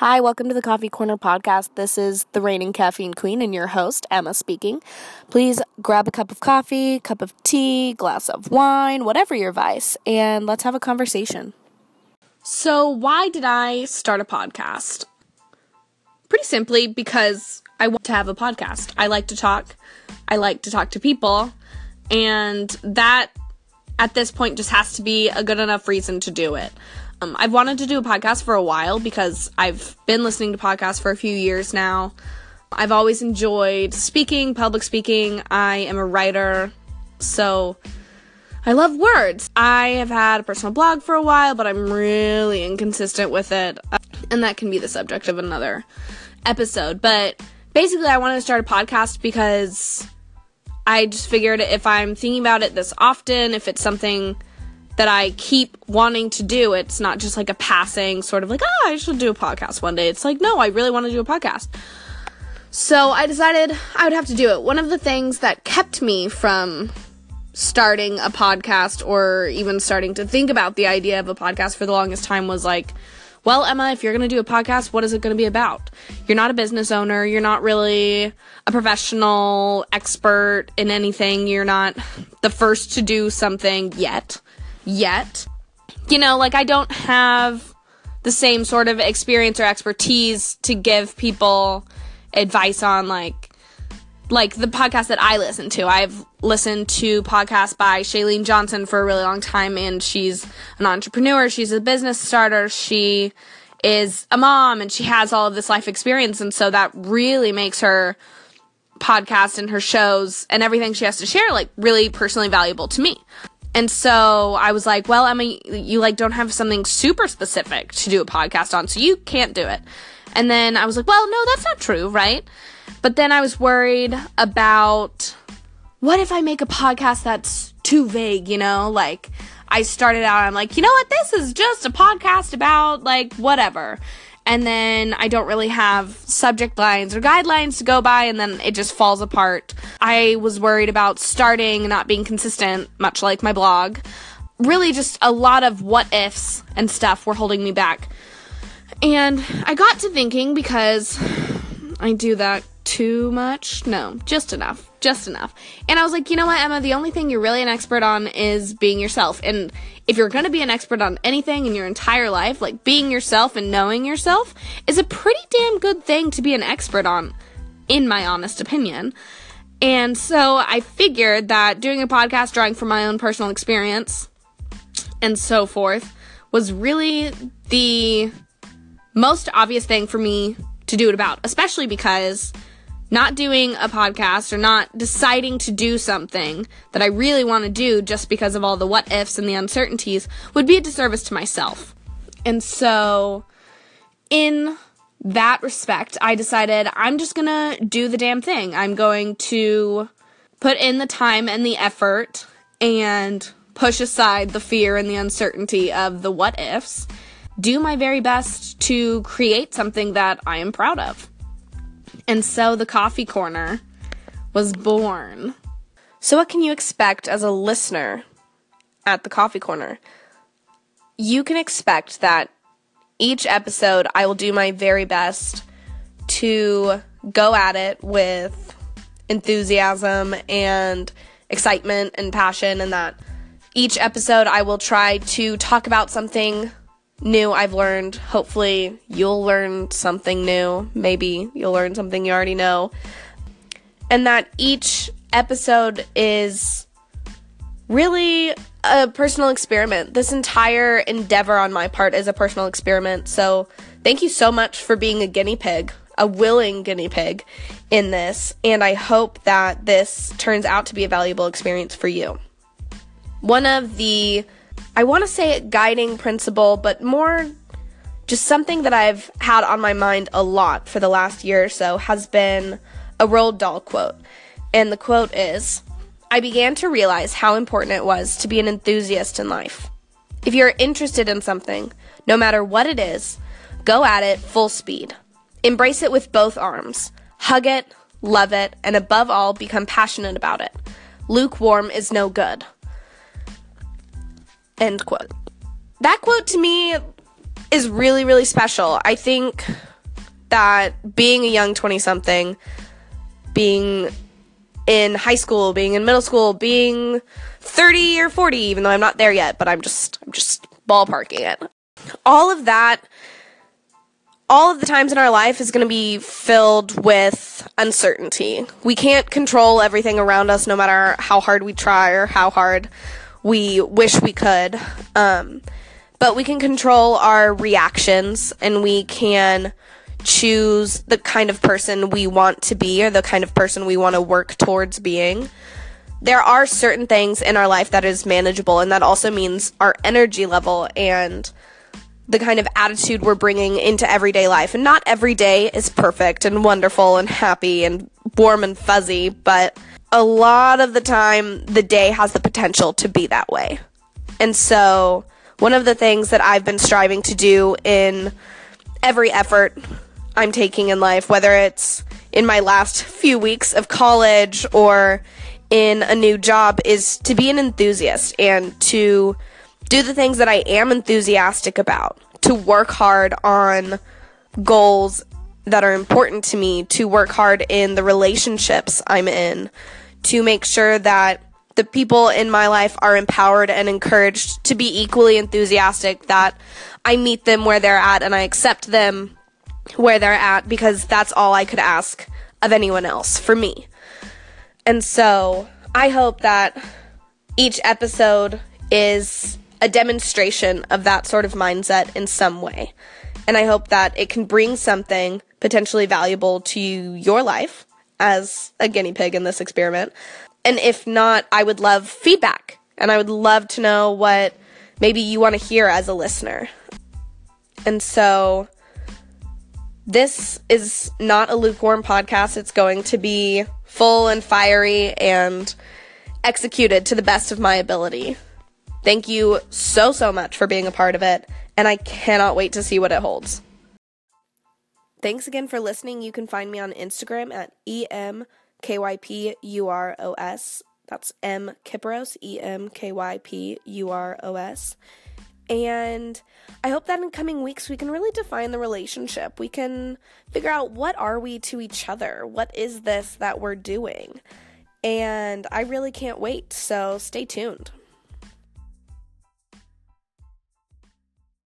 Hi, welcome to the Coffee Corner podcast. This is the reigning caffeine queen and your host, Emma speaking. Please grab a cup of coffee, cup of tea, glass of wine, whatever your vice, and let's have a conversation. So, why did I start a podcast? Pretty simply because I want to have a podcast. I like to talk. I like to talk to people. And that at this point just has to be a good enough reason to do it. Um, I've wanted to do a podcast for a while because I've been listening to podcasts for a few years now. I've always enjoyed speaking, public speaking. I am a writer, so I love words. I have had a personal blog for a while, but I'm really inconsistent with it. Uh, and that can be the subject of another episode. But basically, I wanted to start a podcast because I just figured if I'm thinking about it this often, if it's something that I keep wanting to do. It's not just like a passing sort of like, oh, I should do a podcast one day. It's like, no, I really want to do a podcast. So I decided I would have to do it. One of the things that kept me from starting a podcast or even starting to think about the idea of a podcast for the longest time was like, well, Emma, if you're going to do a podcast, what is it going to be about? You're not a business owner. You're not really a professional expert in anything. You're not the first to do something yet yet. You know, like I don't have the same sort of experience or expertise to give people advice on like like the podcast that I listen to. I've listened to podcasts by Chalene Johnson for a really long time and she's an entrepreneur, she's a business starter, she is a mom and she has all of this life experience and so that really makes her podcast and her shows and everything she has to share like really personally valuable to me. And so I was like, well, Emma, you like don't have something super specific to do a podcast on, so you can't do it. And then I was like, well, no, that's not true, right? But then I was worried about what if I make a podcast that's too vague, you know? Like I started out, I'm like, you know what? This is just a podcast about like whatever and then I don't really have subject lines or guidelines to go by, and then it just falls apart. I was worried about starting and not being consistent, much like my blog. Really, just a lot of what ifs and stuff were holding me back. And I got to thinking because I do that too much. No, just enough. Just enough. And I was like, you know what, Emma, the only thing you're really an expert on is being yourself. And if you're going to be an expert on anything in your entire life, like being yourself and knowing yourself is a pretty damn good thing to be an expert on, in my honest opinion. And so I figured that doing a podcast drawing from my own personal experience and so forth was really the most obvious thing for me to do it about, especially because not doing a podcast or not deciding to do something that I really want to do just because of all the what ifs and the uncertainties would be a disservice to myself. And so, in that respect, I decided I'm just gonna do the damn thing. I'm going to put in the time and the effort and push aside the fear and the uncertainty of the what ifs. Do my very best to create something that I am proud of. And so the coffee corner was born. So, what can you expect as a listener at the coffee corner? You can expect that each episode I will do my very best to go at it with enthusiasm and excitement and passion, and that each episode I will try to talk about something new I've learned. Hopefully, you'll learn something new. Maybe you'll learn something you already know. And that each episode is really a personal experiment. This entire endeavor on my part is a personal experiment. So, thank you so much for being a guinea pig, a willing guinea pig in this. And I hope that this turns out to be a valuable experience for you. One of the I want to say a guiding principle, but more just something that I've had on my mind a lot for the last year or so has been a Roald Dahl quote. And the quote is I began to realize how important it was to be an enthusiast in life. If you're interested in something, no matter what it is, go at it full speed. Embrace it with both arms. Hug it, love it, and above all, become passionate about it. Lukewarm is no good. End quote. That quote to me is really, really special. I think that being a young 20 something, being in high school, being in middle school, being 30 or 40, even though I'm not there yet, but I'm just I'm just ballparking it. All of that all of the times in our life is going to be filled with uncertainty. We can't control everything around us no matter how hard we try or how hard we wish we could. Um, but we can control our reactions and we can choose the kind of person we want to be or the kind of person we want to work towards being. There are certain things in our life that is manageable, and that also means our energy level and the kind of attitude we're bringing into everyday life. And not every day is perfect and wonderful and happy and warm and fuzzy, but a lot of the time, the day has the potential to be that way. And so, one of the things that I've been striving to do in every effort I'm taking in life, whether it's in my last few weeks of college or in a new job, is to be an enthusiast and to do the things that I am enthusiastic about, to work hard on goals that are important to me, to work hard in the relationships I'm in, to make sure that the people in my life are empowered and encouraged to be equally enthusiastic, that I meet them where they're at and I accept them where they're at because that's all I could ask of anyone else for me. And so I hope that each episode is a demonstration of that sort of mindset in some way. And I hope that it can bring something potentially valuable to your life as a guinea pig in this experiment. And if not, I would love feedback and I would love to know what maybe you want to hear as a listener. And so this is not a lukewarm podcast. It's going to be full and fiery and executed to the best of my ability. Thank you so, so much for being a part of it, and I cannot wait to see what it holds. Thanks again for listening. You can find me on Instagram at EMKYPUROS. That's M Kypros, E M K Y P U R O S. And I hope that in coming weeks we can really define the relationship. We can figure out what are we to each other? What is this that we're doing? And I really can't wait. So stay tuned.